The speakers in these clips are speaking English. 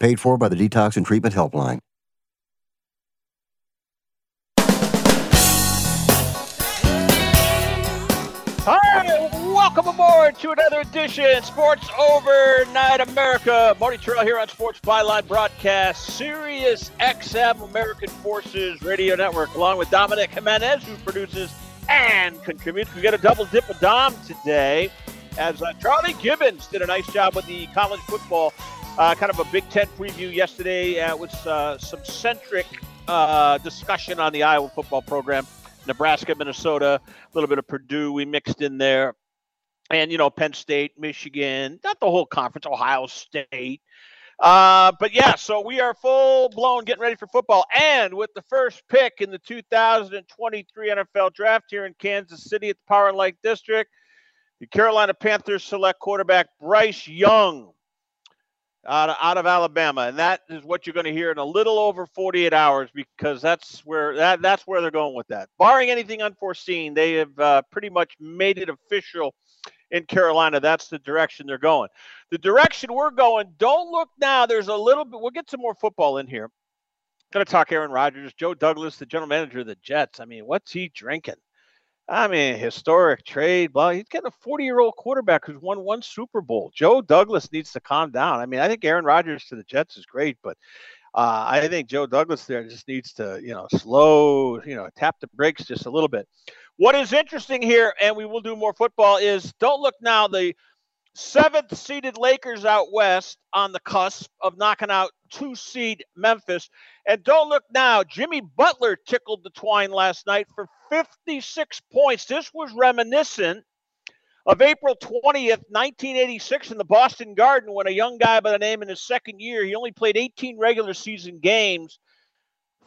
Paid for by the Detox and Treatment Helpline. Hi, welcome aboard to another edition Sports Overnight America. Marty Tirrell here on Sports Byline Broadcast, Sirius XM American Forces Radio Network, along with Dominic Jimenez, who produces and contributes. We got a double dip of Dom today, as uh, Charlie Gibbons did a nice job with the college football, uh, kind of a Big Ten preview yesterday uh, with uh, some centric uh, discussion on the Iowa football program. Nebraska, Minnesota, a little bit of Purdue we mixed in there. And, you know, Penn State, Michigan, not the whole conference, Ohio State. Uh, but yeah, so we are full blown getting ready for football. And with the first pick in the 2023 NFL draft here in Kansas City at the Power and Light District, the Carolina Panthers select quarterback Bryce Young out of, out of Alabama, and that is what you're going to hear in a little over 48 hours because that's where that that's where they're going with that. Barring anything unforeseen, they have uh, pretty much made it official in Carolina. That's the direction they're going. The direction we're going. Don't look now. There's a little bit. We'll get some more football in here. Going to talk Aaron Rodgers, Joe Douglas, the general manager of the Jets. I mean, what's he drinking? I mean, historic trade. Well, He's getting a 40 year old quarterback who's won one Super Bowl. Joe Douglas needs to calm down. I mean, I think Aaron Rodgers to the Jets is great, but uh, I think Joe Douglas there just needs to, you know, slow, you know, tap the brakes just a little bit. What is interesting here, and we will do more football, is don't look now. The seventh seeded Lakers out west on the cusp of knocking out two seed Memphis. And don't look now, Jimmy Butler tickled the twine last night for 56 points. This was reminiscent of April 20th, 1986, in the Boston Garden when a young guy by the name in his second year, he only played 18 regular season games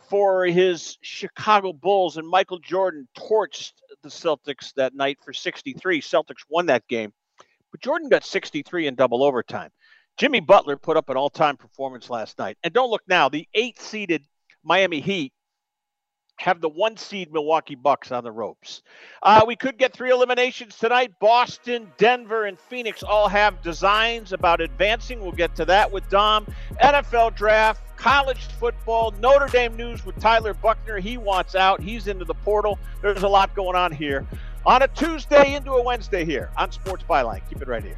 for his Chicago Bulls, and Michael Jordan torched the Celtics that night for 63. Celtics won that game, but Jordan got 63 in double overtime. Jimmy Butler put up an all time performance last night. And don't look now, the eight seeded Miami Heat have the one seed Milwaukee Bucks on the ropes. Uh, we could get three eliminations tonight. Boston, Denver, and Phoenix all have designs about advancing. We'll get to that with Dom. NFL draft, college football, Notre Dame news with Tyler Buchner. He wants out. He's into the portal. There's a lot going on here on a Tuesday into a Wednesday here on Sports Byline. Keep it right here.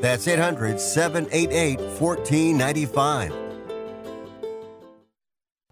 That's 800 788 1495.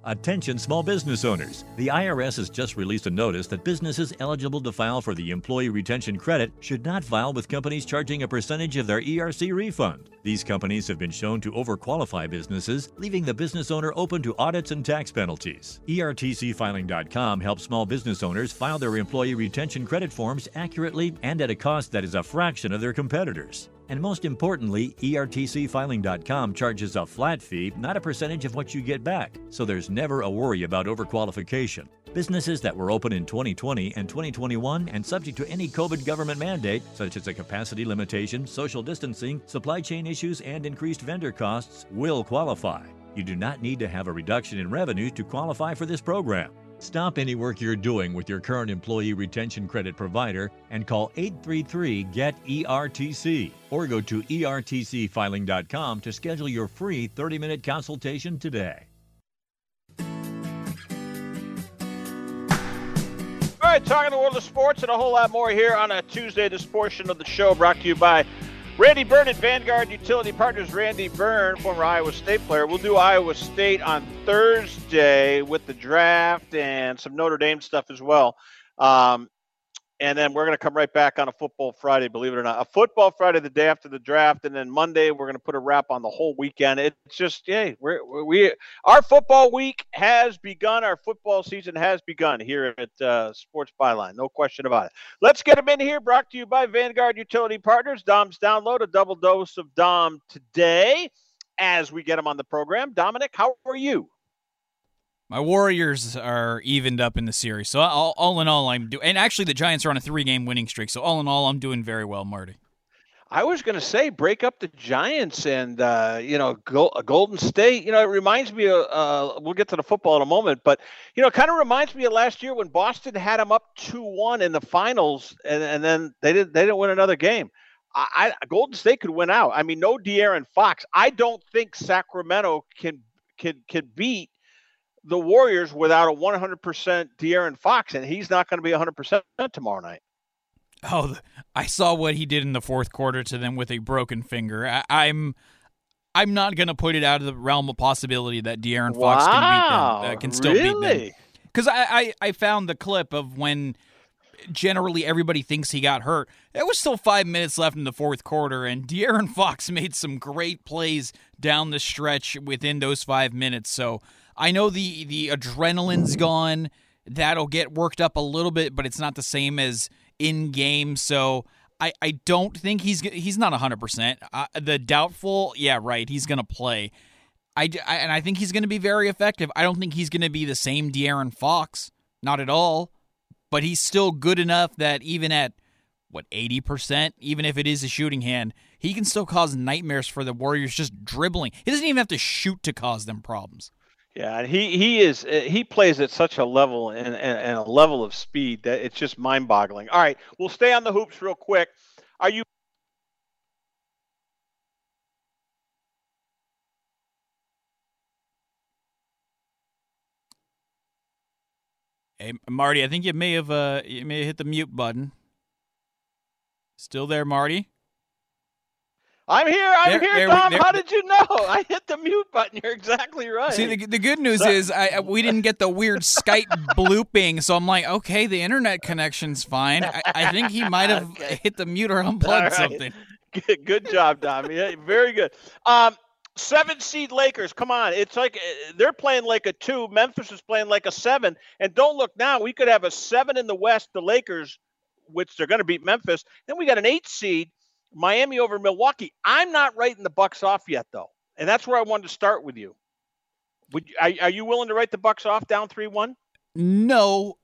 Attention small business owners. The IRS has just released a notice that businesses eligible to file for the Employee Retention Credit should not file with companies charging a percentage of their ERC refund. These companies have been shown to overqualify businesses, leaving the business owner open to audits and tax penalties. ERTCfiling.com helps small business owners file their Employee Retention Credit forms accurately and at a cost that is a fraction of their competitors. And most importantly, ERTCfiling.com charges a flat fee, not a percentage of what you get back, so there's never a worry about overqualification. Businesses that were open in 2020 and 2021 and subject to any COVID government mandate, such as a capacity limitation, social distancing, supply chain issues, and increased vendor costs, will qualify. You do not need to have a reduction in revenue to qualify for this program. Stop any work you're doing with your current employee retention credit provider and call 833 GET ERTC or go to ERTCfiling.com to schedule your free 30 minute consultation today. All right, talking the world of sports and a whole lot more here on a Tuesday. This portion of the show brought to you by Randy Byrne at Vanguard Utility Partners. Randy Byrne, former Iowa State player. We'll do Iowa State on Thursday with the draft and some Notre Dame stuff as well. Um, and then we're going to come right back on a football Friday, believe it or not. A football Friday the day after the draft, and then Monday we're going to put a wrap on the whole weekend. It's just, yeah, we're, we our football week has begun. Our football season has begun here at uh, Sports Byline. No question about it. Let's get them in here. Brought to you by Vanguard Utility Partners. Dom's download a double dose of Dom today as we get them on the program. Dominic, how are you? My Warriors are evened up in the series, so all, all in all, I'm doing. And actually, the Giants are on a three-game winning streak, so all in all, I'm doing very well, Marty. I was going to say break up the Giants and uh, you know go, Golden State. You know, it reminds me of. Uh, we'll get to the football in a moment, but you know, it kind of reminds me of last year when Boston had them up two one in the finals, and, and then they didn't they didn't win another game. I, I Golden State could win out. I mean, no De'Aaron Fox. I don't think Sacramento can can can beat the Warriors without a 100% De'Aaron Fox, and he's not going to be 100% tomorrow night. Oh, I saw what he did in the fourth quarter to them with a broken finger. I, I'm, I'm not going to put it out of the realm of possibility that De'Aaron Fox wow, can beat them. Uh, can still really? beat them. Because I, I, I found the clip of when generally everybody thinks he got hurt. There was still five minutes left in the fourth quarter, and De'Aaron Fox made some great plays down the stretch within those five minutes. So I know the the adrenaline's gone. That'll get worked up a little bit, but it's not the same as in game. So I, I don't think he's he's not hundred percent. Uh, the doubtful, yeah, right. He's gonna play. I, I and I think he's gonna be very effective. I don't think he's gonna be the same De'Aaron Fox, not at all. But he's still good enough that even at what eighty percent, even if it is a shooting hand, he can still cause nightmares for the Warriors just dribbling. He doesn't even have to shoot to cause them problems. Yeah, he he is uh, he plays at such a level and, and, and a level of speed that it's just mind-boggling. All right, we'll stay on the hoops real quick. Are you Hey, Marty, I think you may have uh you may have hit the mute button. Still there, Marty? I'm here. I'm There- here, there Tom. there- How did you know? I hit the mute button. You're exactly right. See, the, the good news So- is I, we didn't get the weird Skype blooping, so I'm like, okay, the internet connection's fine. I, I think he might have Okay. hit the mute or unplugged right. something. Good, good job, Dom. Yeah, very good. Um, seven seed Lakers. Come on, it's like uh, they're playing like a two. Memphis is playing like a seven. And don't look now. We could have a seven in the West, the Lakers, which they're going to beat Memphis. Then we got an eight seed Miami over Milwaukee. I'm not writing the Bucks off yet, though, and that's where I wanted to start with you. Would are, are you willing to write the Bucks off down three one? No,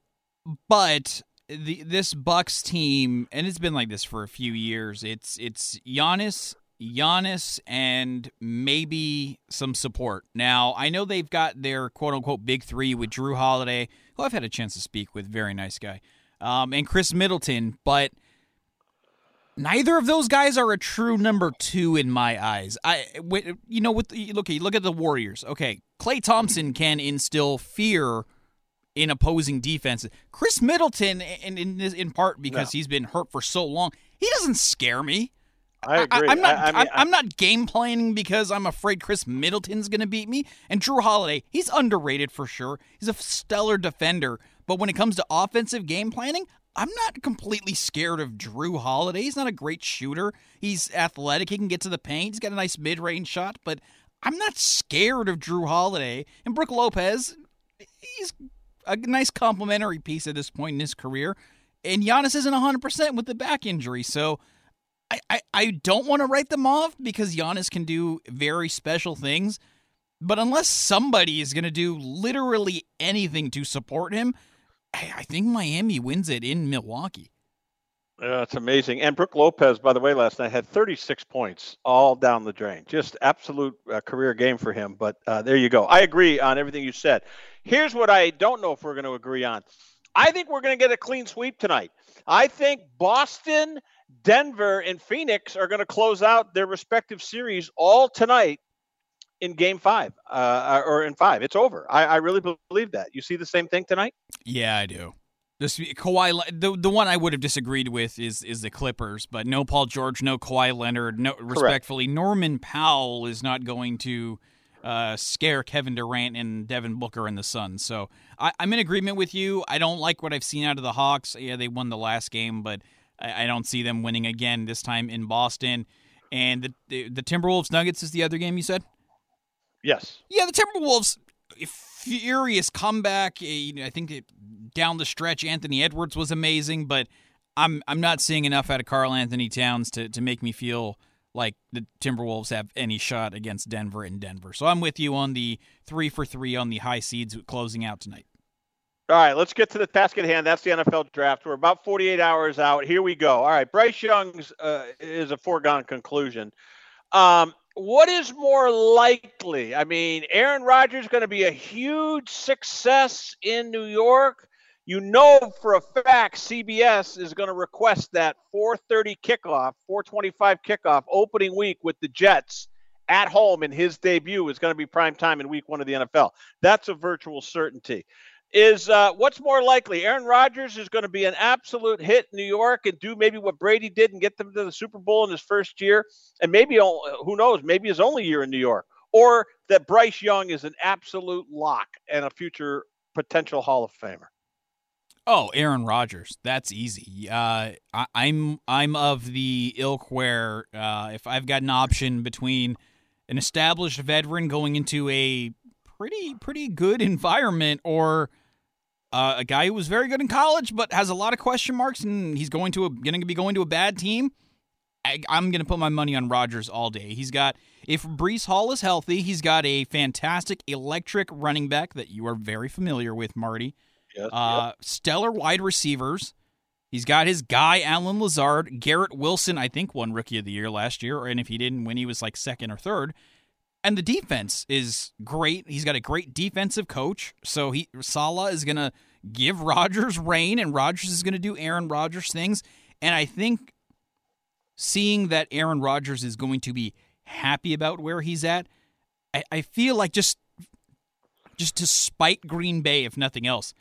but the this Bucks team, and it's been like this for a few years. It's it's Giannis, Giannis, and maybe some support. Now I know they've got their quote unquote big three with Jrue Holiday, who I've had a chance to speak with, very nice guy, um, and Khris Middleton, but. Neither of those guys are a true number two in my eyes. I, you know, with look, look at the Warriors. Okay, Klay Thompson can instill fear in opposing defenses. Khris Middleton, in in, in part because no. he's been hurt for so long, he doesn't scare me. I agree. I, am not. I, I mean, I'm not game planning because I'm afraid Khris Middleton's going to beat me. And Jrue Holiday, he's underrated for sure. He's a stellar defender, but when it comes to offensive game planning, I'm not completely scared of Jrue Holiday. He's not a great shooter. He's athletic. He can get to the paint. He's got a nice mid-range shot, but I'm not scared of Jrue Holiday. And Brook Lopez, he's a nice complimentary piece at this point in his career. And Giannis isn't 100% with the back injury. So I, I, I don't want to write them off because Giannis can do very special things. But unless somebody is going to do literally anything to support him, I think Miami wins it in Milwaukee. Yeah, it's amazing. And Brook Lopez, by the way, last night had 36 points all down the drain. Just absolute uh, career game for him. But uh, there you go. I agree on everything you said. Here's what I don't know if we're going to agree on. I think we're going to get a clean sweep tonight. I think Boston, Denver, and Phoenix are going to close out their respective series all tonight in game five uh, or in five. It's over. I, I really believe that. You see the same thing tonight? Yeah, I do. This Kawhi, the the one I would have disagreed with is is the Clippers, but no Paul George, no Kawhi Leonard, no respectfully, Norman Powell is not going to uh, scare Kevin Durant and Devin Booker and the Suns. So I, am in agreement with you. I don't like what I've seen out of the Hawks. Yeah, they won the last game, but I, I don't see them winning again this time in Boston. And the, the, the Timberwolves Nuggets is the other game you said. Yes. Yeah, the Timberwolves furious comeback. I think it, down the stretch, Anthony Edwards was amazing, but I'm I'm not seeing enough out of Karl-Anthony Towns to to make me feel like the Timberwolves have any shot against Denver in Denver. So I'm with you on the three for three on the high seeds closing out tonight. All right, let's get to the task at hand. That's the NFL draft. We're about 48 hours out. Here we go. All right, Bryce Young's uh, is a foregone conclusion. Um, what is more likely? I mean, Aaron Rodgers going to be a huge success in New York. You know for a fact CBS is going to request that 4:30 kickoff, 4:25 kickoff opening week with the Jets at home in his debut is going to be prime time in week 1 of the NFL. That's a virtual certainty. Is uh, what's more likely? Aaron Rodgers is going to be an absolute hit in New York and do maybe what Brady did and get them to the Super Bowl in his first year, and maybe who knows, maybe his only year in New York, or that Bryce Young is an absolute lock and a future potential Hall of Famer. Oh, Aaron Rodgers. That's easy. Uh, I, am I'm, I'm of the ilk where uh, if I've got an option between an established veteran going into a pretty pretty good environment or uh, a guy who was very good in college but has a lot of question marks and he's going to a, going to be going to a bad team, I, am going to put my money on Rodgers all day. He's got if Breece Hall is healthy, he's got a fantastic electric running back that you are very familiar with, Marty. Yes, uh, yep. Stellar wide receivers. He's got his guy Allen Lazard, Garrett Wilson. I think won Rookie of the Year last year, and if he didn't win, he was like second or third. And the defense is great. He's got a great defensive coach, so he Saleh is gonna give Rodgers reign, and Rodgers is gonna do Aaron Rodgers things. And I think seeing that Aaron Rodgers is going to be happy about where he's at, I, I feel like just just to spite Green Bay, if nothing else,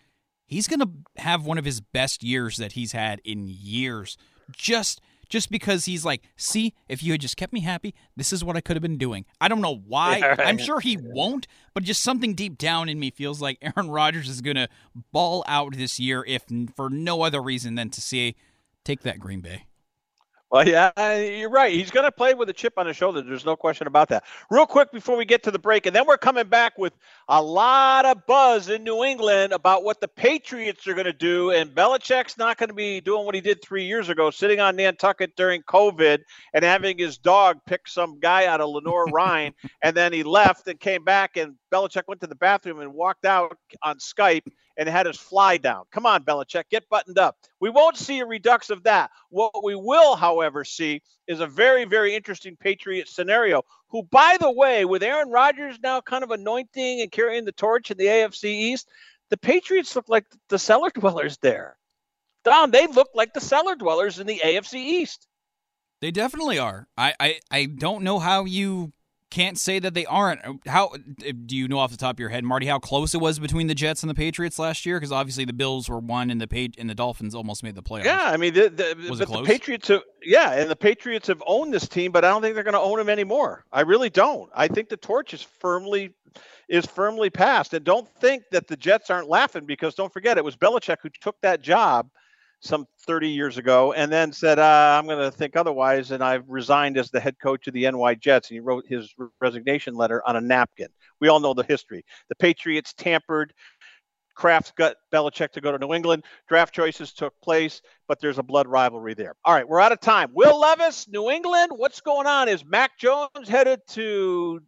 he's going to have one of his best years that he's had in years. Just just because he's like, see, if you had just kept me happy, this is what I could have been doing. I don't know why. Yeah, right. I'm sure he won't, but just something deep down in me feels like Aaron Rodgers is going to ball out this year, if for no other reason than to see take that Green Bay. Well, yeah, you're right. He's going to play with a chip on his shoulder. There's no question about that. Real quick before we get to the break, and then we're coming back with a lot of buzz in New England about what the Patriots are going to do. And Belichick's not going to be doing what he did three years ago, sitting on Nantucket during COVID and having his dog pick some guy out of Lenoir-Rhyne. and then he left and came back, and Belichick went to the bathroom and walked out on Skype and had his fly down. Come on, Belichick, get buttoned up. We won't see a redux of that. What we will, however, see is a very, very interesting Patriot scenario. Who, by the way, with Aaron Rodgers now kind of anointing and carrying the torch in the AFC East, the Patriots look like the cellar dwellers there. Dom, they look like the cellar dwellers in the AFC East. They definitely are. I, I, I don't know how you can't say that they aren't. How do you know off the top of your head, Marty, how close it was between the Jets and the Patriots last year? Because obviously the Bills were one, and the page and the Dolphins almost made the playoffs. Yeah, I mean, the, the, was it close? the Patriots have yeah, and the Patriots have owned this team, but I don't think they're going to own them anymore. I really don't. I think the torch is firmly is firmly passed, and don't think that the Jets aren't laughing because don't forget it was Belichick who took that job some 30 years ago and then said, uh, I'm going to think otherwise. And I've resigned as the head coach of the NY Jets. And he wrote his resignation letter on a napkin. We all know the history. The Patriots tampered. Kraft got Belichick to go to New England. Draft choices took place, but there's a blood rivalry there. All right, we're out of time. Will Levis, New England, what's going on? Is Mac Jones headed to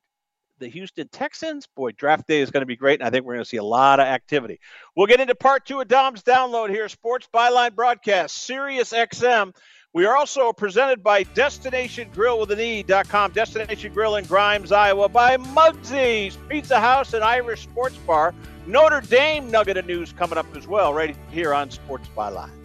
the Houston Texans. Boy, draft day is going to be great, and I think we're going to see a lot of activity. We'll get into part two of Dom's download here, Sports Byline Broadcast, Sirius XM. We are also presented by Destination Grill with an E.com, Destination Grill in Grimes, Iowa, by Mugsy's Pizza House and Irish Sports Bar. Notre Dame nugget of news coming up as well, right here on Sports Byline.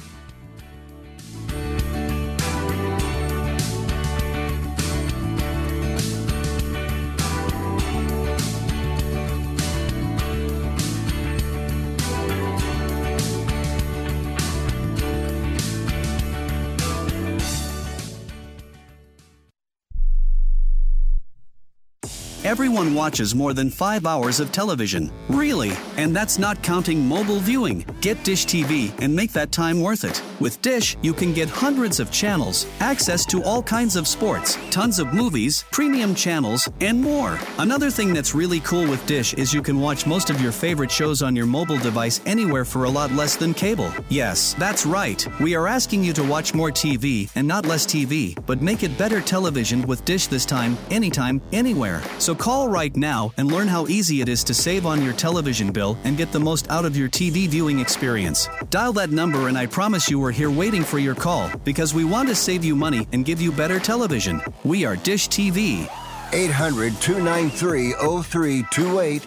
Everyone watches more than five hours of television. Really? And that's not counting mobile viewing. Get Dish TV and make that time worth it. With Dish, you can get hundreds of channels, access to all kinds of sports, tons of movies, premium channels, and more. Another thing that's really cool with Dish is you can watch most of your favorite shows on your mobile device anywhere for a lot less than cable. Yes, that's right. We are asking you to watch more TV and not less TV, but make it better television with Dish this time, anytime, anywhere. So call right now and learn how easy it is to save on your television bill and get the most out of your TV viewing experience. Dial that number and I promise you we're here waiting for your call because we want to save you money and give you better television. We are Dish TV. 800 293 0328.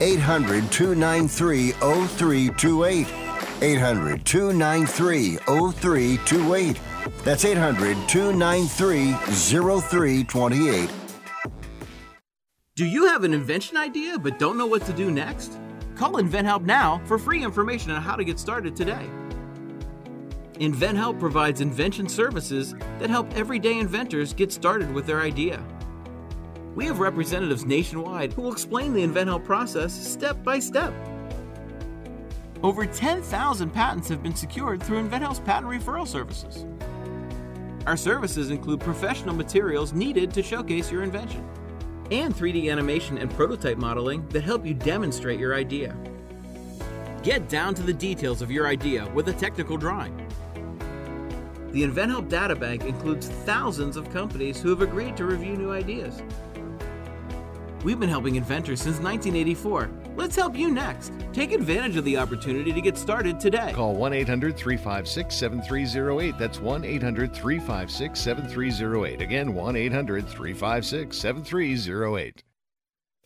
800 293 0328. 800 293 0328. That's 800 293 0328. Do you have an invention idea but don't know what to do next? Call InventHelp now for free information on how to get started today. InventHelp provides invention services that help everyday inventors get started with their idea. We have representatives nationwide who will explain the InventHelp process step by step. Over 10,000 patents have been secured through InventHelp's patent referral services. Our services include professional materials needed to showcase your invention and 3D animation and prototype modeling that help you demonstrate your idea. Get down to the details of your idea with a technical drawing. The InventHelp Databank includes thousands of companies who have agreed to review new ideas. We've been helping inventors since 1984. Let's help you next. Take advantage of the opportunity to get started today. Call 1 800 356 7308. That's 1 800 356 7308. Again, 1 800 356 7308.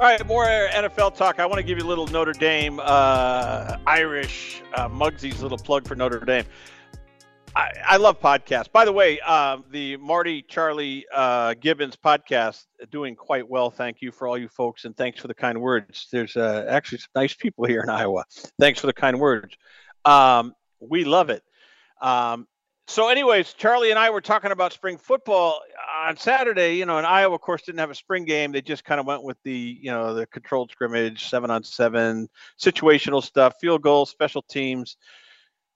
All right, more NFL talk. I want to give you a little Notre Dame uh, Irish uh, Muggsy's little plug for Notre Dame. I, I love podcasts. By the way, uh, the Marty Charlie uh, Gibbons podcast doing quite well. Thank you for all you folks, and thanks for the kind words. There's uh, actually some nice people here in Iowa. Thanks for the kind words. Um, we love it. Um, so, anyways, Charlie and I were talking about spring football on Saturday. You know, and Iowa, of course, didn't have a spring game. They just kind of went with the, you know, the controlled scrimmage, seven on seven, situational stuff, field goals, special teams.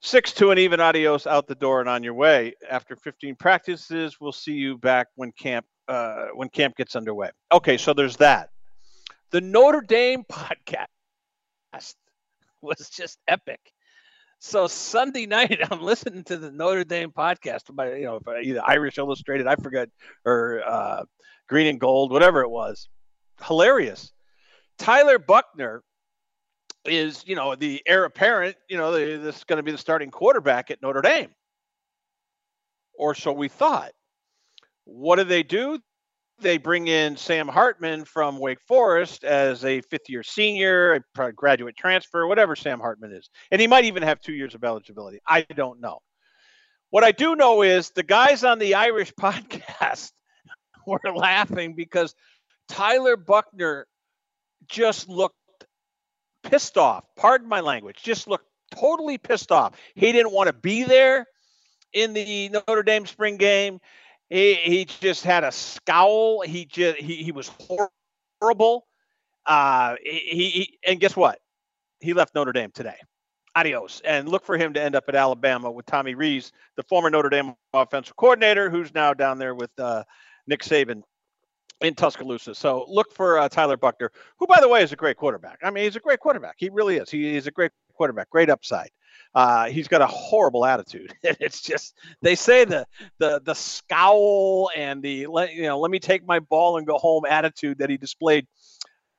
Six to an even adios out the door and on your way. After 15 practices, we'll see you back when camp uh, when camp gets underway. Okay, so there's that. The Notre Dame podcast was just epic. So Sunday night, I'm listening to the Notre Dame podcast by you know either Irish Illustrated, I forget, or uh, Green and Gold, whatever it was. Hilarious. Tyler Buchner is you know the heir apparent. You know the, this is going to be the starting quarterback at Notre Dame, or so we thought. What do they do? They bring in Sam Hartman from Wake Forest as a fifth year senior, a graduate transfer, whatever Sam Hartman is. And he might even have two years of eligibility. I don't know. What I do know is the guys on the Irish podcast were laughing because Tyler Buchner just looked pissed off. Pardon my language, just looked totally pissed off. He didn't want to be there in the Notre Dame spring game. He, he just had a scowl. He just he, he was horrible. Uh, he, he and guess what? He left Notre Dame today. Adios. And look for him to end up at Alabama with Tommy Rees, the former Notre Dame offensive coordinator, who's now down there with uh, Nick Saban in Tuscaloosa. So look for uh, Tyler Buchner, who, by the way, is a great quarterback. I mean, he's a great quarterback. He really is. He, a great quarterback, great upside. Uh, he's got a horrible attitude. it's just they say the the the scowl and the let you know let me take my ball and go home attitude that he displayed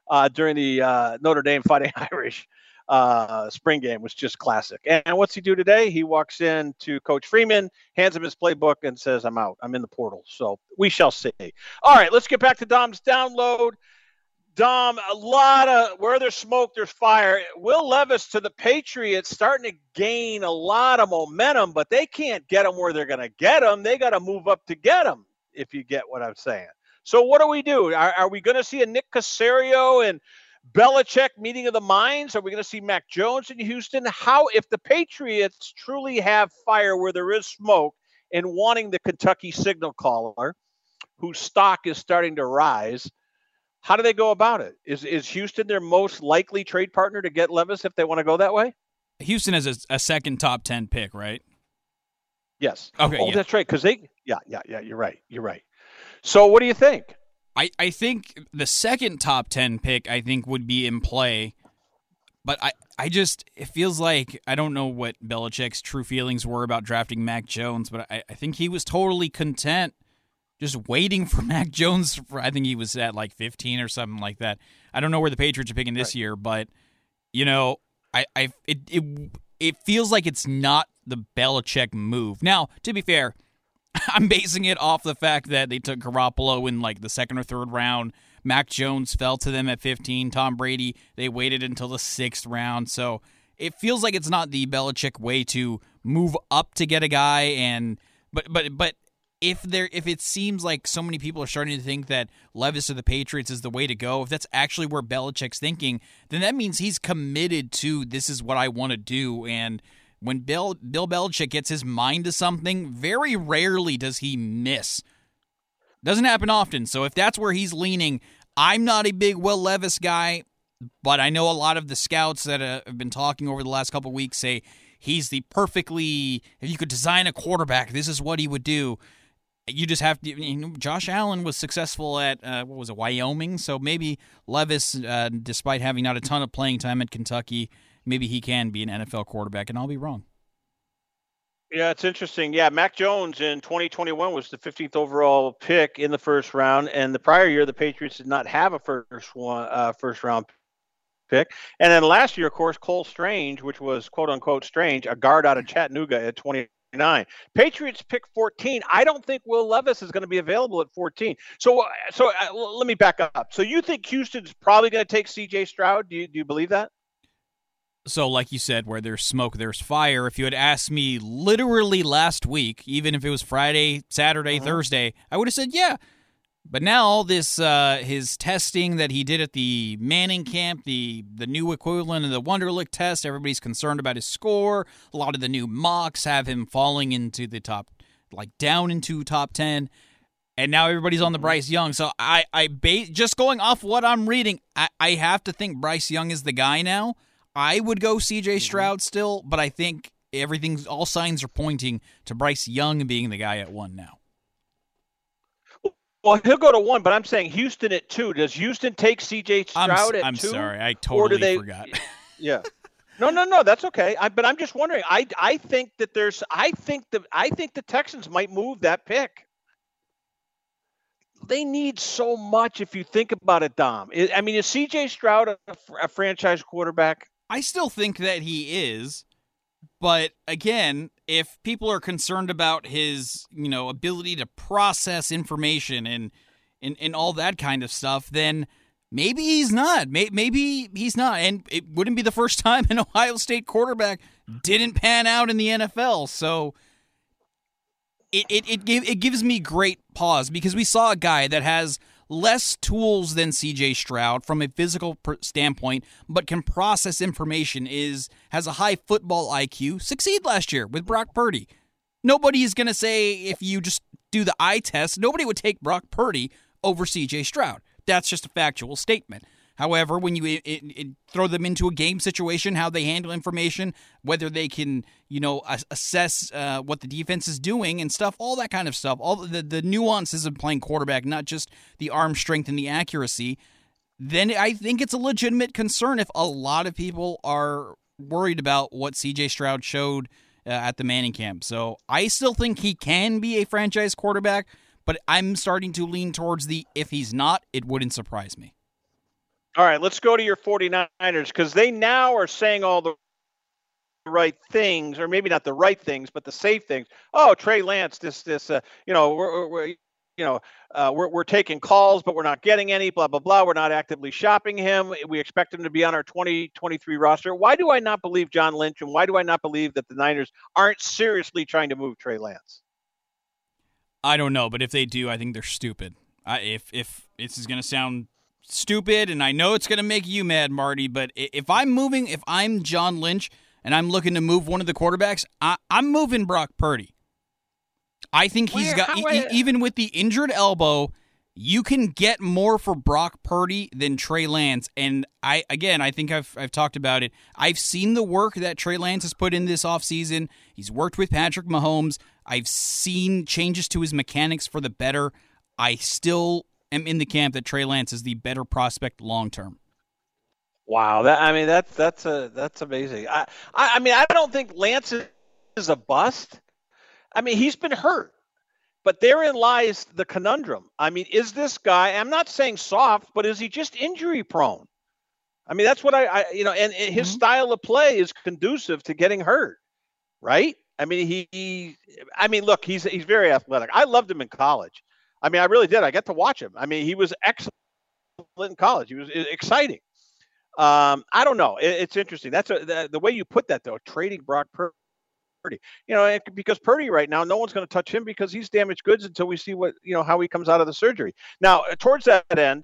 uh, during the uh, Notre Dame Fighting Irish uh, spring game was just classic. And what's he do today? He walks in to Coach Freeman, hands him his playbook, and says, "I'm out. I'm in the portal." So we shall see. All right, let's get back to Dom's download. Dom, a lot of where there's smoke, there's fire. Will Levis to the Patriots starting to gain a lot of momentum, but they can't get them where they're going to get them. They got to move up to get them, if you get what I'm saying. So, what do we do? Are, are we going to see a Nick Caserio and Belichick meeting of the minds? Are we going to see Mac Jones in Houston? How, if the Patriots truly have fire where there is smoke and wanting the Kentucky signal caller, whose stock is starting to rise? How do they go about it? Is is Houston their most likely trade partner to get Levis if they want to go that way? Houston has a, a second top ten pick, right? Yes. Okay. Oh, yeah. that's right. Because they, yeah, yeah, yeah. You're right. You're right. So, what do you think? I, I think the second top 10 pick, I think, would be in play. But I, I just, it feels like, I don't know what Belichick's true feelings were about drafting Mac Jones, but I, I think he was totally content just waiting for Mac Jones. For, I think he was at like 15 or something like that. I don't know where the Patriots are picking this right. year, but, you know, I, I, it, it, it feels like it's not the Belichick move. Now, to be fair, I'm basing it off the fact that they took Garoppolo in like the second or third round. Mac Jones fell to them at 15. Tom Brady, they waited until the sixth round. So it feels like it's not the Belichick way to move up to get a guy. And but but but if there if it seems like so many people are starting to think that Levis of the Patriots is the way to go, if that's actually where Belichick's thinking, then that means he's committed to this is what I want to do and when Bill Bill Belichick gets his mind to something, very rarely does he miss. Doesn't happen often. So if that's where he's leaning, I'm not a big Will Levis guy, but I know a lot of the scouts that uh, have been talking over the last couple weeks say he's the perfectly if you could design a quarterback, this is what he would do. You just have to. You know, Josh Allen was successful at uh, what was it, Wyoming? So maybe Levis, uh, despite having not a ton of playing time at Kentucky, maybe he can be an NFL quarterback, and I'll be wrong. Yeah, it's interesting. Yeah, Mac Jones in 2021 was the 15th overall pick in the first round, and the prior year the Patriots did not have a first one uh, first round pick. And then last year, of course, Cole Strange, which was quote unquote strange, a guard out of Chattanooga at 29. Patriots pick 14. I don't think Will Levis is going to be available at 14. So, uh, so uh, let me back up. So you think Houston's probably going to take C.J. Stroud? Do you do you believe that? So, like you said, where there's smoke, there's fire. If you had asked me literally last week, even if it was Friday, Saturday, Uh-huh. Thursday, I would have said yeah. But now all this uh, his testing that he did at the Manning camp, the the new equivalent of the Wonderlic test, everybody's concerned about his score. A lot of the new mocks have him falling into the top, like down into top ten. And now everybody's on the Bryce Young. So I, I ba- just going off what I'm reading, I, I have to think Bryce Young is the guy now. I would go CJ Stroud still, but I think everything's all signs are pointing to Bryce Young being the guy at one now. Well, he'll go to one, but I'm saying Houston at two. Does Houston take C.J. I'm, Stroud at I'm two? sorry, I totally they, forgot. Yeah. No, no, no. That's okay. I, but I'm just wondering. I, I think that there's. I think the. I think the Texans might move that pick. They need so much. If you think about it, Dom. I I mean, is C.J. Stroud a, a franchise quarterback? I still think that he is, but again, if people are concerned about his, you know, ability to process information and and, and all that kind of stuff, then maybe he's not. Maybe he's not. And it wouldn't be the first time an Ohio State quarterback didn't pan out in the NFL. So it it it, give, it gives me great pause because we saw a guy that has less tools than CJ Stroud from a physical standpoint, but can process information. Is has a high football IQ. Succeed last year with Brock Purdy. Nobody is going to say if you just do the eye test, nobody would take Brock Purdy over CJ Stroud. That's just a factual statement. However, when you it, it, throw them into a game situation, how they handle information, whether they can, you know, assess uh, what the defense is doing and stuff, all that kind of stuff, all the, the nuances of playing quarterback, not just the arm strength and the accuracy, then I think it's a legitimate concern if a lot of people are worried about what CJ Stroud showed uh, at the Manning camp. So I still think he can be a franchise quarterback, but I'm starting to lean towards the if he's not, it wouldn't surprise me. All right, let's go to your 49ers because they now are saying all the right things, or maybe not the right things, but the safe things. Oh, Trey Lance, this, this, uh, you know, we're, we're you know, uh, we're, we're taking calls, but we're not getting any, blah, blah, blah. We're not actively shopping him. We expect him to be on our 2023 roster. Why do I not believe John Lynch? And why do I not believe that the Niners aren't seriously trying to move Trey Lance? I don't know, but if they do, I think they're stupid. I, if if this is gonna sound stupid, and I know it's gonna make you mad, Marty, but if I'm moving, if I'm John Lynch and I'm looking to move one of the quarterbacks, I, I'm moving Brock Purdy. I think he's Where- got e- even with the injured elbow, you can get more for Brock Purdy than Trey Lance. And I again, I think I've I've talked about it. I've seen the work that Trey Lance has put in this offseason. He's worked with Patrick Mahomes. I've seen changes to his mechanics for the better. I still am in the camp that Trey Lance is the better prospect long term. Wow, that I mean that's that's a that's amazing. I I, I mean I don't think Lance is, a bust. I mean he's been hurt, but therein lies the conundrum. I mean, is this guy? I'm not saying soft, but is he just injury prone? I mean that's what I, I you know, and, and his mm-hmm. style of play is conducive to getting hurt, right? I mean he, he I mean look he's he's very athletic. I loved him in college. I mean I really did. I get to watch him. I mean he was excellent in college. He was exciting. Um, I don't know. It, it's interesting. That's a, the, the way you put that though. Trading Brock Pur- Purdy, you know, because Purdy right now, no one's going to touch him because he's damaged goods until we see what you know how he comes out of the surgery. Now, uh, towards that end,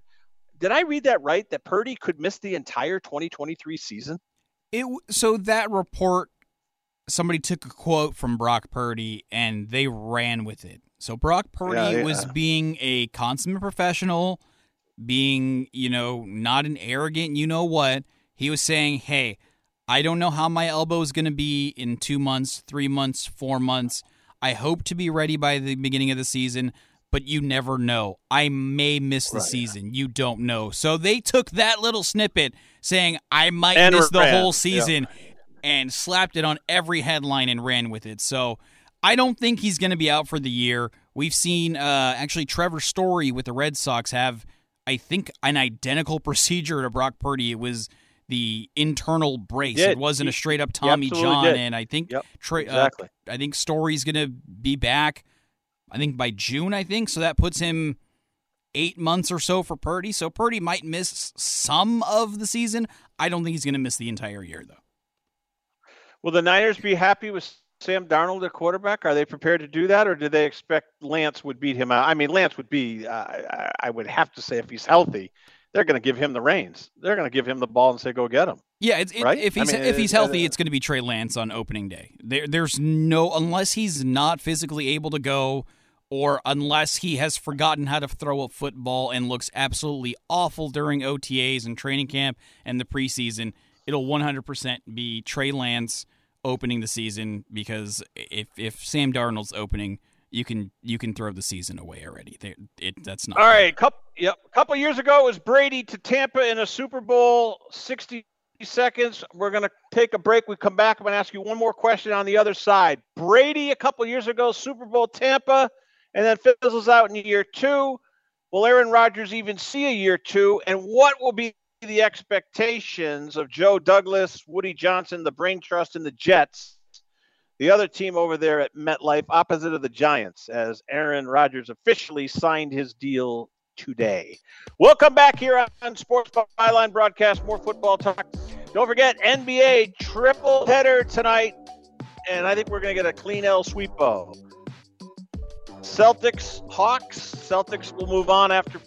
did I read that right? That Purdy could miss the entire 2023 season. It so that report somebody took a quote from Brock Purdy and they ran with it. So Brock Purdy Yeah, yeah. was being a consummate professional, being, you know, not an arrogant, you know what. He was saying, "Hey, I don't know how my elbow is going to be in 2 months, 3 months, 4 months. I hope to be ready by the beginning of the season, but you never know. I may miss the Right. season. You don't know. So they took that little snippet saying I might And miss the ran. whole Yeah. season and slapped it on every headline and ran with it. So I don't think he's going to be out for the year. We've seen uh, actually Trevor Story with the Red Sox have, I think, an identical procedure to Brock Purdy. It was the internal brace. It wasn't a straight up Tommy John. did. And I think Yep, Tra- exactly. uh, I think Story's going to be back. I think by June. I think so. That puts him eight months or so for Purdy. So Purdy might miss some of the season. I don't think he's going to miss the entire year though. Will the Niners be happy with Sam Darnold at quarterback? Are they prepared to do that, or do they expect Lance would beat him out? I mean, Lance would be. Uh, I, I would have to say, if he's healthy, they're going to give him the reins. They're going to give him the ball and say, "Go get him." Yeah, it's, it, Right? if I he's mean, if he's uh, healthy, uh, it's going to be Trey Lance on opening day. There, there's no unless he's not physically able to go, or unless he has forgotten how to throw a football and looks absolutely awful during OTAs and training camp and the preseason. It'll 100% be Trey Lance opening the season because if if Sam Darnold's opening, you can you can throw the season away already. It that's not All right, couple yep, a couple years ago it was Brady to Tampa in a Super Bowl, 60 seconds. We're going to take a break. We come back. I'm to ask you one more question on the other side. Brady a couple years ago, Super Bowl Tampa, and then fizzles out in year 2. Will Aaron Rodgers even see a year 2 and what will be the expectations of Joe Douglas, Woody Johnson, the Brain Trust and the Jets? The other team over there at MetLife, opposite of the Giants, as Aaron Rodgers officially signed his deal today. We'll come back here on Sports Byline Broadcast, more football talk. Don't forget, NBA triple header tonight, and I think we're going to get a clean L sweepo. Celtics, Hawks. Celtics will move on after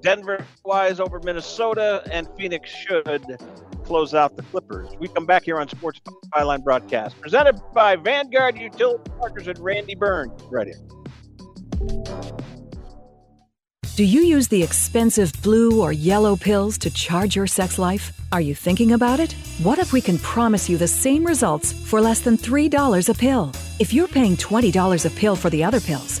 Denver flies over Minnesota, and Phoenix should close out the Clippers. We come back here on Sports Byline Broadcast, presented by Vanguard Utility Partners and Randy Burns. Right here. Do you use the expensive blue or yellow pills to charge your sex life? Are you thinking about it? What if we can promise you the same results for less than $3 a pill? If you're paying $20 a pill for the other pills,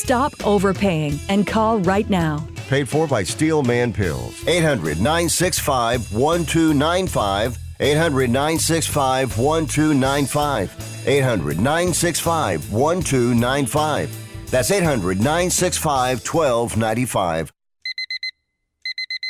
Stop overpaying and call right now. Paid for by Steelman Pills. 800 965 1295. 800 965 1295. 800 965 1295. That's 800 965 1295.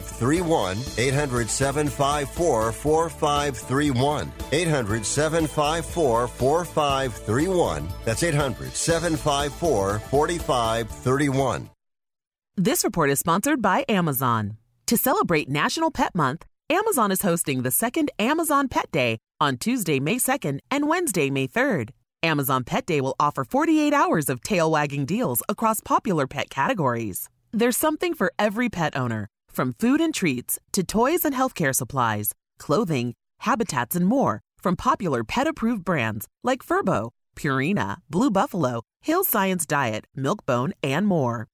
4531. 800 754 4531. 800 754 4531. That's 800 754 4531. This report is sponsored by Amazon. To celebrate National Pet Month, Amazon is hosting the second Amazon Pet Day on Tuesday, May 2nd and Wednesday, May 3rd. Amazon Pet Day will offer 48 hours of tail wagging deals across popular pet categories. There's something for every pet owner, from food and treats to toys and healthcare supplies, clothing, habitats, and more from popular pet approved brands like Furbo, Purina, Blue Buffalo, Hill Science Diet, Milkbone, and more.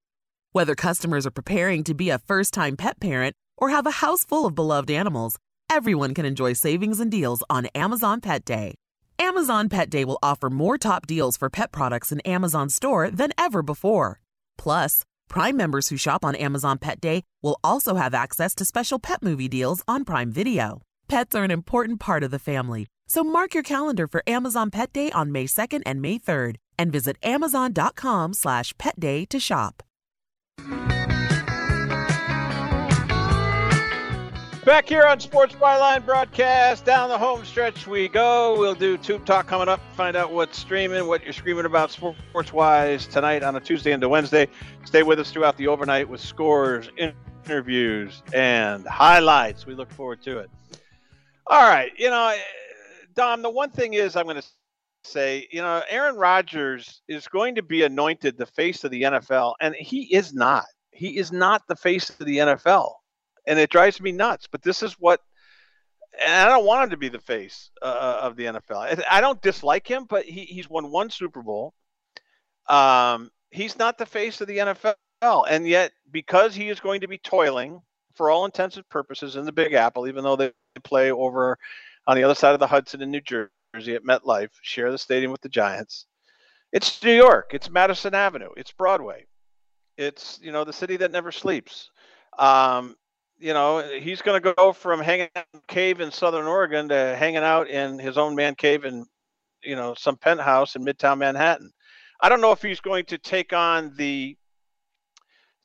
Whether customers are preparing to be a first time pet parent or have a house full of beloved animals, everyone can enjoy savings and deals on Amazon Pet Day. Amazon Pet Day will offer more top deals for pet products in Amazon Store than ever before. Plus, Prime members who shop on Amazon Pet Day will also have access to special pet movie deals on Prime Video. Pets are an important part of the family, so mark your calendar for Amazon Pet Day on May 2nd and May 3rd and visit amazon.com slash petday to shop. Back here on Sports Byline broadcast, down the home stretch we go. We'll do Tube Talk coming up, find out what's streaming, what you're screaming about sports wise tonight on a Tuesday into Wednesday. Stay with us throughout the overnight with scores, interviews, and highlights. We look forward to it. All right. You know, Dom, the one thing is I'm going to say, you know, Aaron Rodgers is going to be anointed the face of the NFL, and he is not. He is not the face of the NFL and it drives me nuts. But this is what, and I don't want him to be the face uh, of the NFL. I don't dislike him, but he, he's won one Super Bowl. Um, he's not the face of the NFL, and yet because he is going to be toiling for all intents and purposes in the Big Apple, even though they play over on the other side of the Hudson in New Jersey at MetLife, share the stadium with the Giants. It's New York. It's Madison Avenue. It's Broadway. It's you know the city that never sleeps. Um, you know, he's going to go from hanging out in cave in Southern Oregon to hanging out in his own man cave in, you know, some penthouse in Midtown Manhattan. I don't know if he's going to take on the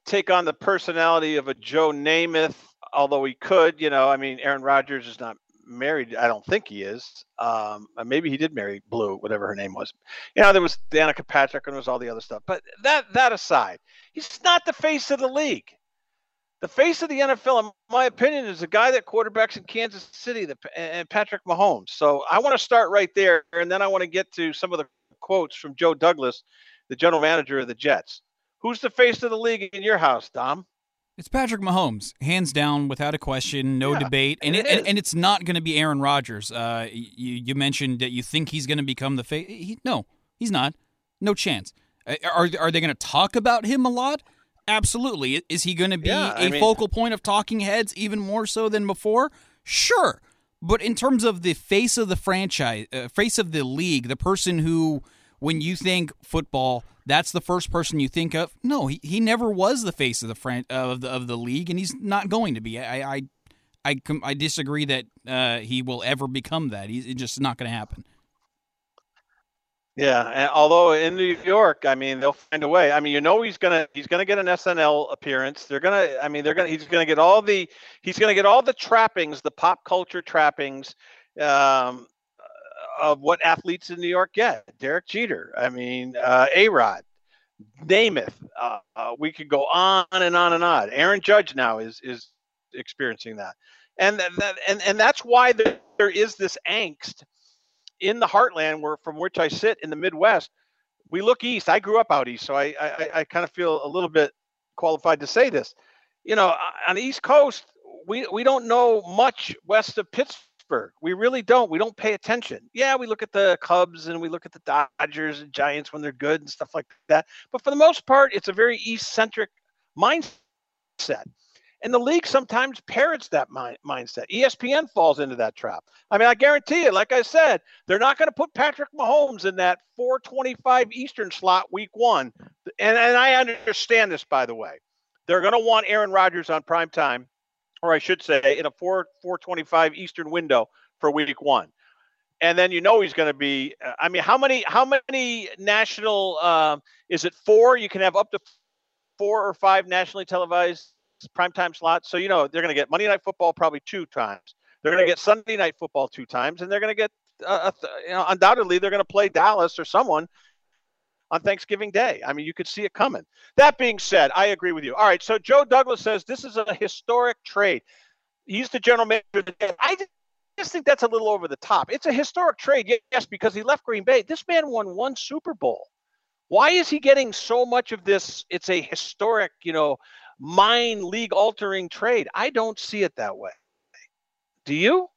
take on the personality of a Joe Namath, although he could. You know, I mean, Aaron Rodgers is not married. I don't think he is. Um, maybe he did marry Blue, whatever her name was. You know, there was Danica Patrick and there was all the other stuff. But that that aside, he's not the face of the league the face of the NFL, in my opinion, is the guy that quarterbacks in Kansas City, the, and Patrick Mahomes. So I want to start right there, and then I want to get to some of the quotes from Joe Douglas, the general manager of the Jets. Who's the face of the league in your house, Dom? It's Patrick Mahomes, hands down, without a question, no yeah, debate, and and, it and, and, it's not going to be Aaron Rodgers. Uh, you, you mentioned that you think he's going to become the face. He, no, he's not. No chance. Uh, are are they going to talk about him a lot? Absolutely. Is he going to be yeah, a mean, focal point of talking heads even more so than before? Sure. But in terms of the face of the franchise, uh, face of the league, the person who, when you think football, that's the first person you think of. No, he, he never was the face of the fran- of the of the league, and he's not going to be. I I I, I disagree that uh, he will ever become that. He's it's just not going to happen. Yeah, and although in New York, I mean, they'll find a way. I mean, you know, he's gonna he's gonna get an SNL appearance. They're gonna, I mean, they're gonna he's gonna get all the he's gonna get all the trappings, the pop culture trappings, um, of what athletes in New York get. Derek Jeter, I mean, uh, A Rod, Namath. Uh, uh, we could go on and on and on. Aaron Judge now is is experiencing that, and that and and that's why there, there is this angst in the heartland where from which I sit in the Midwest, we look east. I grew up out east, so I I, I kind of feel a little bit qualified to say this. You know, on the East Coast, we we don't know much west of Pittsburgh. We really don't. We don't pay attention. Yeah, we look at the Cubs and we look at the Dodgers and Giants when they're good and stuff like that. But for the most part, it's a very East centric mindset. And the league sometimes parrots that mind, mindset. ESPN falls into that trap. I mean, I guarantee you, like I said, they're not going to put Patrick Mahomes in that 425 Eastern slot week one. And, and I understand this, by the way. They're going to want Aaron Rodgers on prime time, or I should say, in a 4 425 Eastern window for week one. And then you know he's going to be. I mean, how many how many national? Um, is it four? You can have up to four or five nationally televised primetime slots. So, you know, they're going to get Monday Night Football probably two times. They're going to get Sunday Night Football two times, and they're going to get, uh, you know, undoubtedly they're going to play Dallas or someone on Thanksgiving Day. I mean, you could see it coming. That being said, I agree with you. All right, so Joe Douglas says this is a historic trade. He's the general manager. I just think that's a little over the top. It's a historic trade, yes, because he left Green Bay. This man won one Super Bowl. Why is he getting so much of this? It's a historic, you know, mind league altering trade. I don't see it that way. Do you?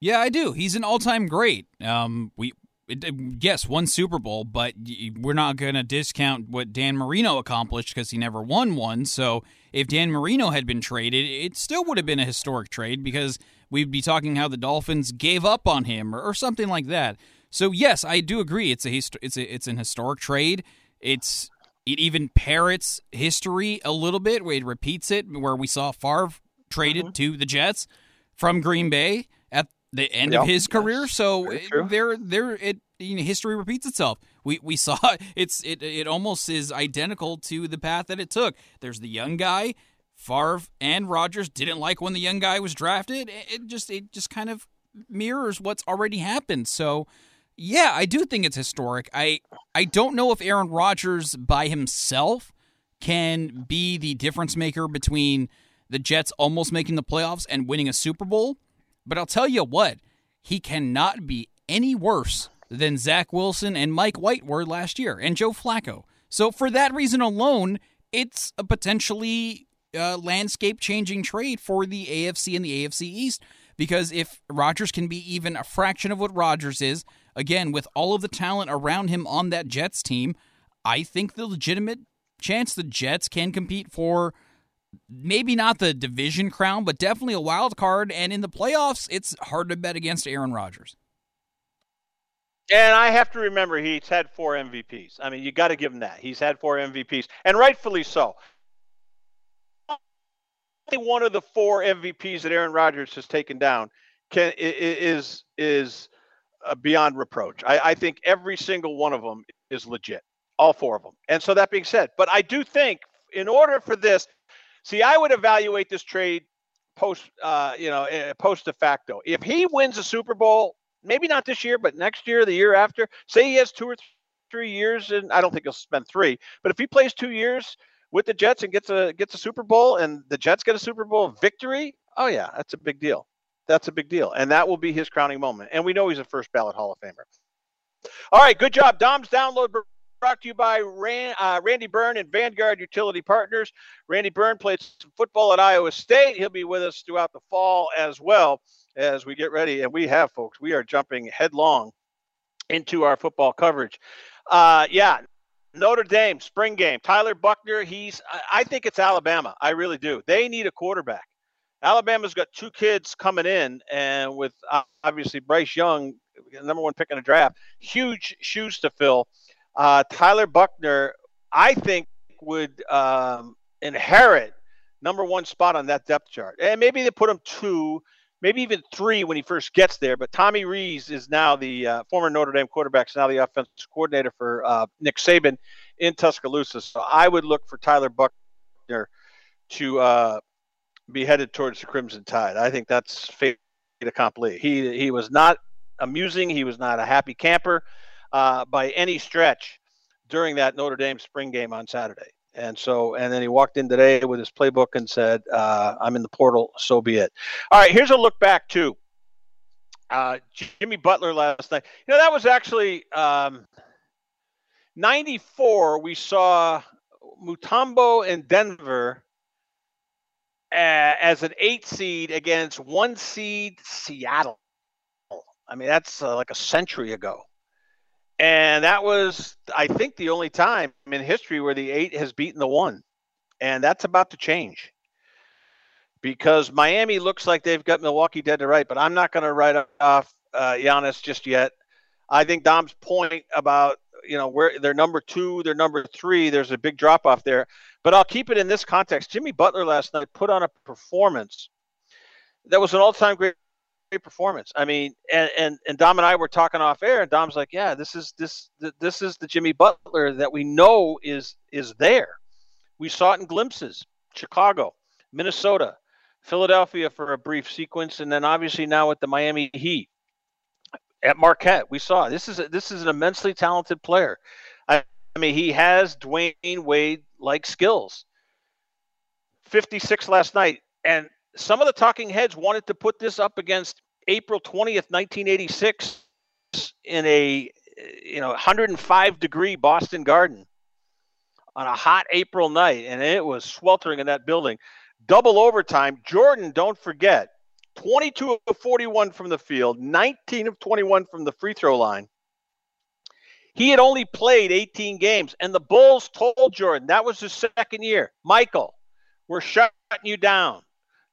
Yeah, I do. He's an all time great. Um, we yes, one Super Bowl, but we're not going to discount what Dan Marino accomplished because he never won one. So if Dan Marino had been traded, it still would have been a historic trade because we'd be talking how the Dolphins gave up on him or, or something like that. So yes, I do agree. It's a it's a, it's an historic trade. It's it even parrots history a little bit. Where it repeats it, where we saw Favre traded Mm-hmm. to the Jets from Green Bay at the end Yep. of his career. So Very it- true. there there it you know, history repeats itself. We we saw it's it it almost is identical to the path that it took. There's the young guy. Favre and Rodgers didn't like when the young guy was drafted. It it just it just kind of mirrors what's already happened. So yeah, I do think it's historic. I I don't know if Aaron Rodgers by himself can be the difference maker between the Jets almost making the playoffs and winning a Super Bowl, but I'll tell you what, he cannot be any worse than Zach Wilson and Mike White were last year and Joe Flacco. So for that reason alone, it's a potentially uh, landscape changing trade for the AFC and the AFC East because if Rodgers can be even a fraction of what Rodgers is, again with all of the talent around him on that Jets team, I think the legitimate chance the Jets can compete for maybe not the division crown, but definitely a wild card. And in the playoffs, it's hard to bet against Aaron Rodgers. And I have to remember he's had four MVPs. I mean, you got to give him that. He's had four MVPs, and rightfully so. One of the four MVPs that Aaron Rodgers has taken down can is is uh, beyond reproach. I, I think every single one of them is legit, all four of them. And so that being said, but I do think in order for this, see, I would evaluate this trade post, uh, you know, eh, post de facto. If he wins a Super Bowl, maybe not this year, but next year, the year after, say he has two or three years, and I don't think he'll spend three, but if he plays two years with the Jets and gets a gets a Super Bowl, and the Jets get a Super Bowl victory, oh yeah, that's a big deal. That's a big deal, and that will be his crowning moment. And we know he's a first ballot Hall of Famer. All right, good job, Dom's download. Brought to you by uh, Randy Byrne and Vanguard Utility Partners. Randy Byrne played some football at Iowa State. He'll be with us throughout the fall as well as we get ready. And we have, folks, we are jumping headlong into our football coverage. Uh, yeah, Notre Dame spring game. Tyler Buchner. He's. I think it's Alabama. I really do. They need a quarterback. Alabama's got two kids coming in, and with uh, obviously Bryce Young, number one pick in the draft, huge shoes to fill. Uh, Tyler Buchner, I think, would um, inherit number one spot on that depth chart, and maybe they put him two, maybe even three when he first gets there. But Tommy Rees is now the uh, former Notre Dame quarterback, now the offensive coordinator for uh, Nick Saban in Tuscaloosa. So I would look for Tyler Buchner to uh, be headed towards the Crimson Tide. I think that's fait accompli. He he was not amusing. He was not a happy camper uh, by any stretch during that Notre Dame spring game on Saturday. And so, and then he walked in today with his playbook and said, uh, "I'm in the portal. So be it." All right, here's a look back too. Uh, Jimmy Butler last night. You know that was actually um, '94. We saw Mutombo in Denver as an eight seed against one seed Seattle. I mean, that's uh, like a century ago. And that was, I think, the only time in history where the eight has beaten the one. And that's about to change because Miami looks like they've got Milwaukee dead to right, but I'm not going to write off uh, Giannis just yet. I think Dom's point about you know where they're number two, they're number three. There's a big drop off there, but I'll keep it in this context. Jimmy Butler last night put on a performance that was an all-time great, great performance. I mean, and, and and Dom and I were talking off air, and Dom's like, "Yeah, this is this this is the Jimmy Butler that we know is is there. We saw it in glimpses. Chicago, Minnesota, Philadelphia for a brief sequence, and then obviously now with the Miami Heat at Marquette, we saw this is a, this is an immensely talented player. I, I mean, he has Dwyane Wade like skills. 56 last night, and some of the talking heads wanted to put this up against April 20th, 1986, in a you know 105 degree Boston Garden on a hot April night, and it was sweltering in that building. Double overtime. Jordan, don't forget, 22 of 41 from the field, 19 of 21 from the free throw line. He had only played 18 games, and the Bulls told Jordan that was his second year. Michael, we're shutting you down.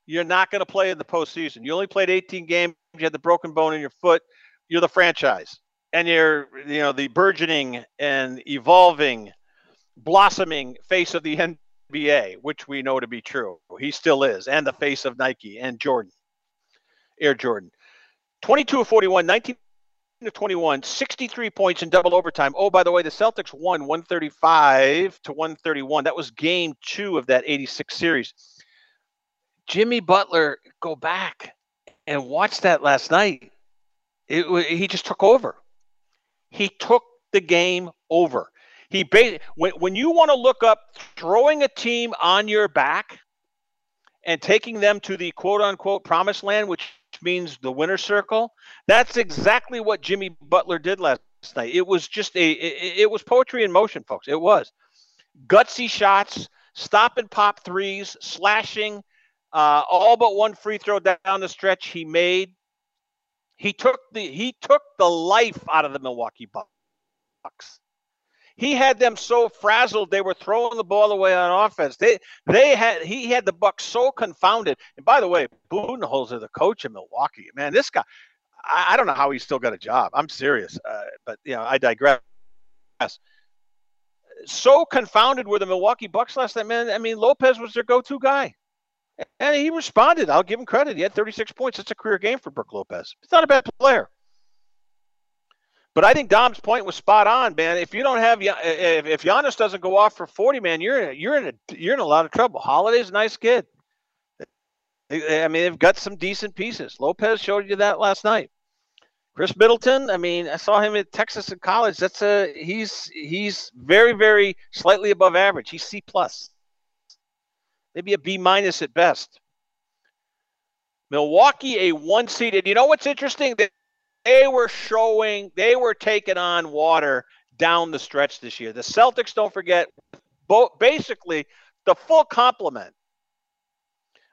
You're not going to play in the postseason. You only played 18 games. You had the broken bone in your foot. You're the franchise. and you're you know the burgeoning and evolving, blossoming face of the NBA, which we know to be true. He still is, and the face of Nike and Jordan, Air Jordan. 22 of 41, 19 of 21, 63 points in double overtime. Oh, by the way, the Celtics won 135 to 131. That was game two of that 86 series. Jimmy Butler, go back and watch that last night. It, he just took over. He took the game over. He when, when you want to look up throwing a team on your back and taking them to the quote unquote promised land, which means the winner circle, that's exactly what Jimmy Butler did last night. It was just a it, it was poetry in motion, folks. It was gutsy shots, stop and pop threes, slashing, uh, all but one free throw down the stretch he made. He took the he took the life out of the Milwaukee Bucks. He had them so frazzled they were throwing the ball away on offense. They they had he had the Bucks so confounded. And by the way, Budenholzer, the coach in Milwaukee, man, this guy, I, I don't know how he's still got a job. I'm serious, uh, but you know I digress. So confounded were the Milwaukee Bucks last night, man. I mean, Lopez was their go-to guy. And he responded. I'll give him credit. He had 36 points. That's a career game for Brook Lopez. He's not a bad player. But I think Dom's point was spot on, man. If you don't have if if Giannis doesn't go off for 40, man, you're you're in a you're in a lot of trouble. Holiday's a nice kid. I mean, they've got some decent pieces. Lopez showed you that last night. Khris Middleton, I mean, I saw him at Texas in college. That's a he's he's very very slightly above average. He's C plus maybe a B minus at best. Milwaukee, a one seeded. You know what's interesting? That they were showing, they were taking on water down the stretch this year. The Celtics, don't forget, both basically the full complement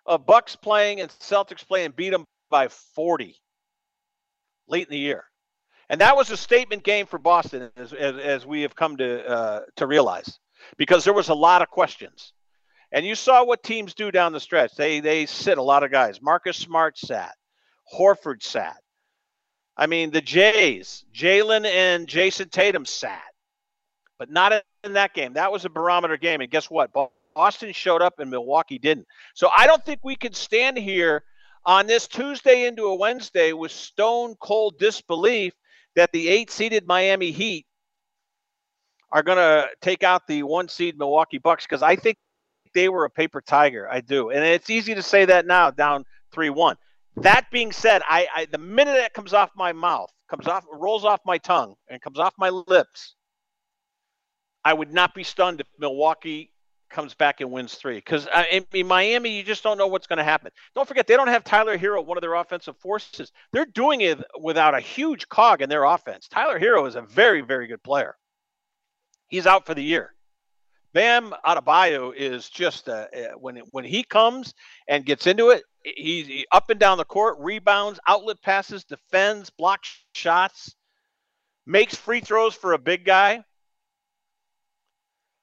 of Bucks playing and Celtics playing beat them by 40 late in the year. And that was a statement game for Boston, as, as, as we have come to uh, to realize, because there was a lot of questions. And you saw what teams do down the stretch. They they sit a lot of guys. Marcus Smart sat. Horford sat. I mean, the Jays, Jalen and Jayson Tatum sat, but not in that game. That was a barometer game. And guess what? Boston showed up and Milwaukee didn't. So I don't think we can stand here on this Tuesday into a Wednesday with stone cold disbelief that the eight seeded Miami Heat are going to take out the one seed Milwaukee Bucks because I think they were a paper tiger. I do, and it's easy to say that now, down three one. That being said, I, I the minute that comes off my mouth, comes off, rolls off my tongue, and comes off my lips, I would not be stunned if Milwaukee comes back and wins three. Because uh, in Miami, you just don't know what's going to happen. Don't forget, they don't have Tyler Herro, one of their offensive forces. They're doing it without a huge cog in their offense. Tyler Herro is a very, very good player. He's out for the year. Bam Adebayo is just uh, uh, when when he comes and gets into it, he's he up and down the court, rebounds, outlet passes, defends, blocks shots, makes free throws for a big guy.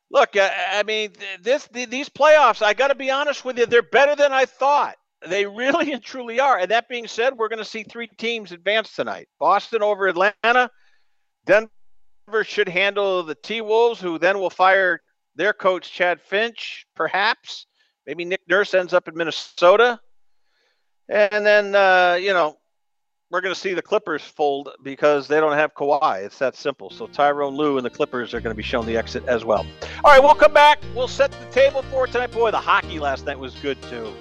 Look, uh, I mean, this these playoffs. I got to be honest with you, they're better than I thought. They really and truly are. And that being said, we're going to see three teams advance tonight: Boston over Atlanta, Denver should handle the T Wolves, who then will fire their coach, Chad Finch, perhaps. Maybe Nick Nurse ends up in Minnesota. And then, uh, you know, we're going to see the Clippers fold because they don't have Kawhi. It's that simple. So Tyronn Lue and the Clippers are going to be shown the exit as well. All right, we'll come back. We'll set the table for tonight. Boy, the hockey last night was good too.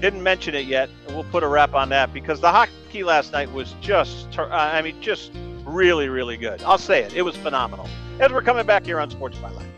Didn't mention it yet. We'll put a wrap on that because the hockey last night was just, I mean, just really, really good. I'll say it. It was phenomenal. As we're coming back here on Sports by Byline.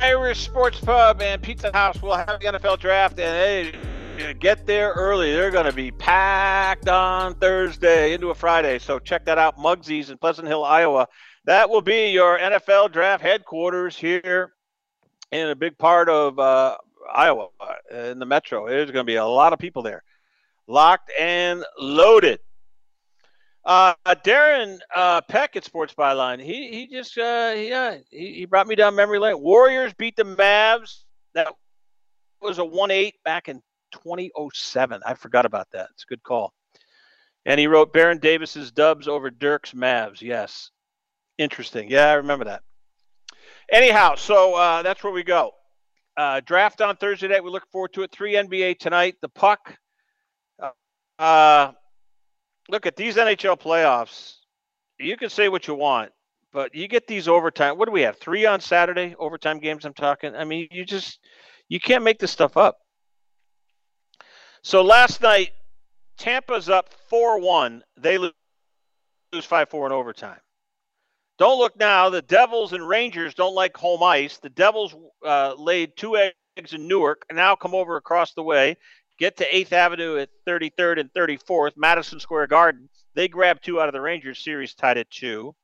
Irish Sports Pub and Pizza House will have the NFL draft, and hey, get there early. They're going to be packed on Thursday into a Friday. So check that out, Mugsy's in Pleasant Hill, Iowa. That will be your NFL draft headquarters here in a big part of uh, Iowa, uh, in the metro. There's going to be a lot of people there, locked and loaded. Uh, Darren uh, Peck at Sports Byline. He he just uh, yeah he, he brought me down memory lane. Warriors beat the Mavs. That was a one eight back in 2007. I forgot about that. It's a good call. And he wrote Baron Davis's Dubs over Dirk's Mavs. Yes, interesting. Yeah, I remember that. Anyhow, so uh, that's where we go. Uh, draft on Thursday night. We look forward to it. Three NBA tonight. The puck. Uh, look at these NHL playoffs. You can say what you want, but you get these overtime. What do we have? Three on Saturday overtime games. I'm talking. I mean, you just you can't make this stuff up. So last night, Tampa's up four one. They lose five four in overtime. Don't look now. The Devils and Rangers don't like home ice. The Devils uh, laid two eggs in Newark and now come over across the way get to 8th Avenue at 33rd and 34th, Madison Square Garden. They grab two out of the Rangers series, tied at two.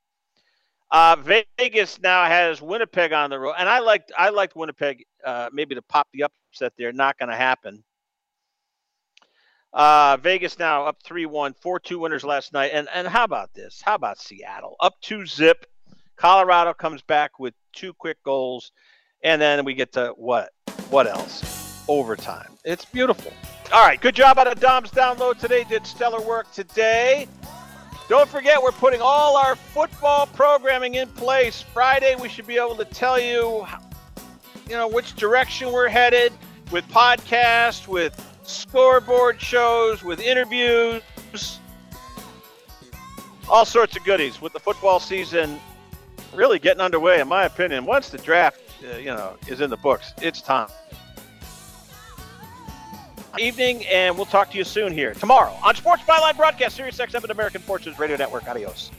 Uh, Vegas now has Winnipeg on the road, and I liked I liked Winnipeg uh, maybe to pop the upset there. Not going to happen. Uh, Vegas now up 3-1, 4-2 winners last night. And and how about this? How about Seattle up two zip? Colorado comes back with two quick goals, and then we get to what? What else? Overtime. It's beautiful. All right, good job out of Dom's download today. Did stellar work today. Don't forget, we're putting all our football programming in place. Friday, we should be able to tell you, you know, which direction we're headed with podcasts, with scoreboard shows, with interviews. all sorts of goodies with the football season really getting underway. In my opinion, once the draft, uh, you know, is in the books, it's time. Evening, and we'll talk to you soon here tomorrow on Sports Byline Broadcast, Sirius XM and American Forces Radio Network. Adios.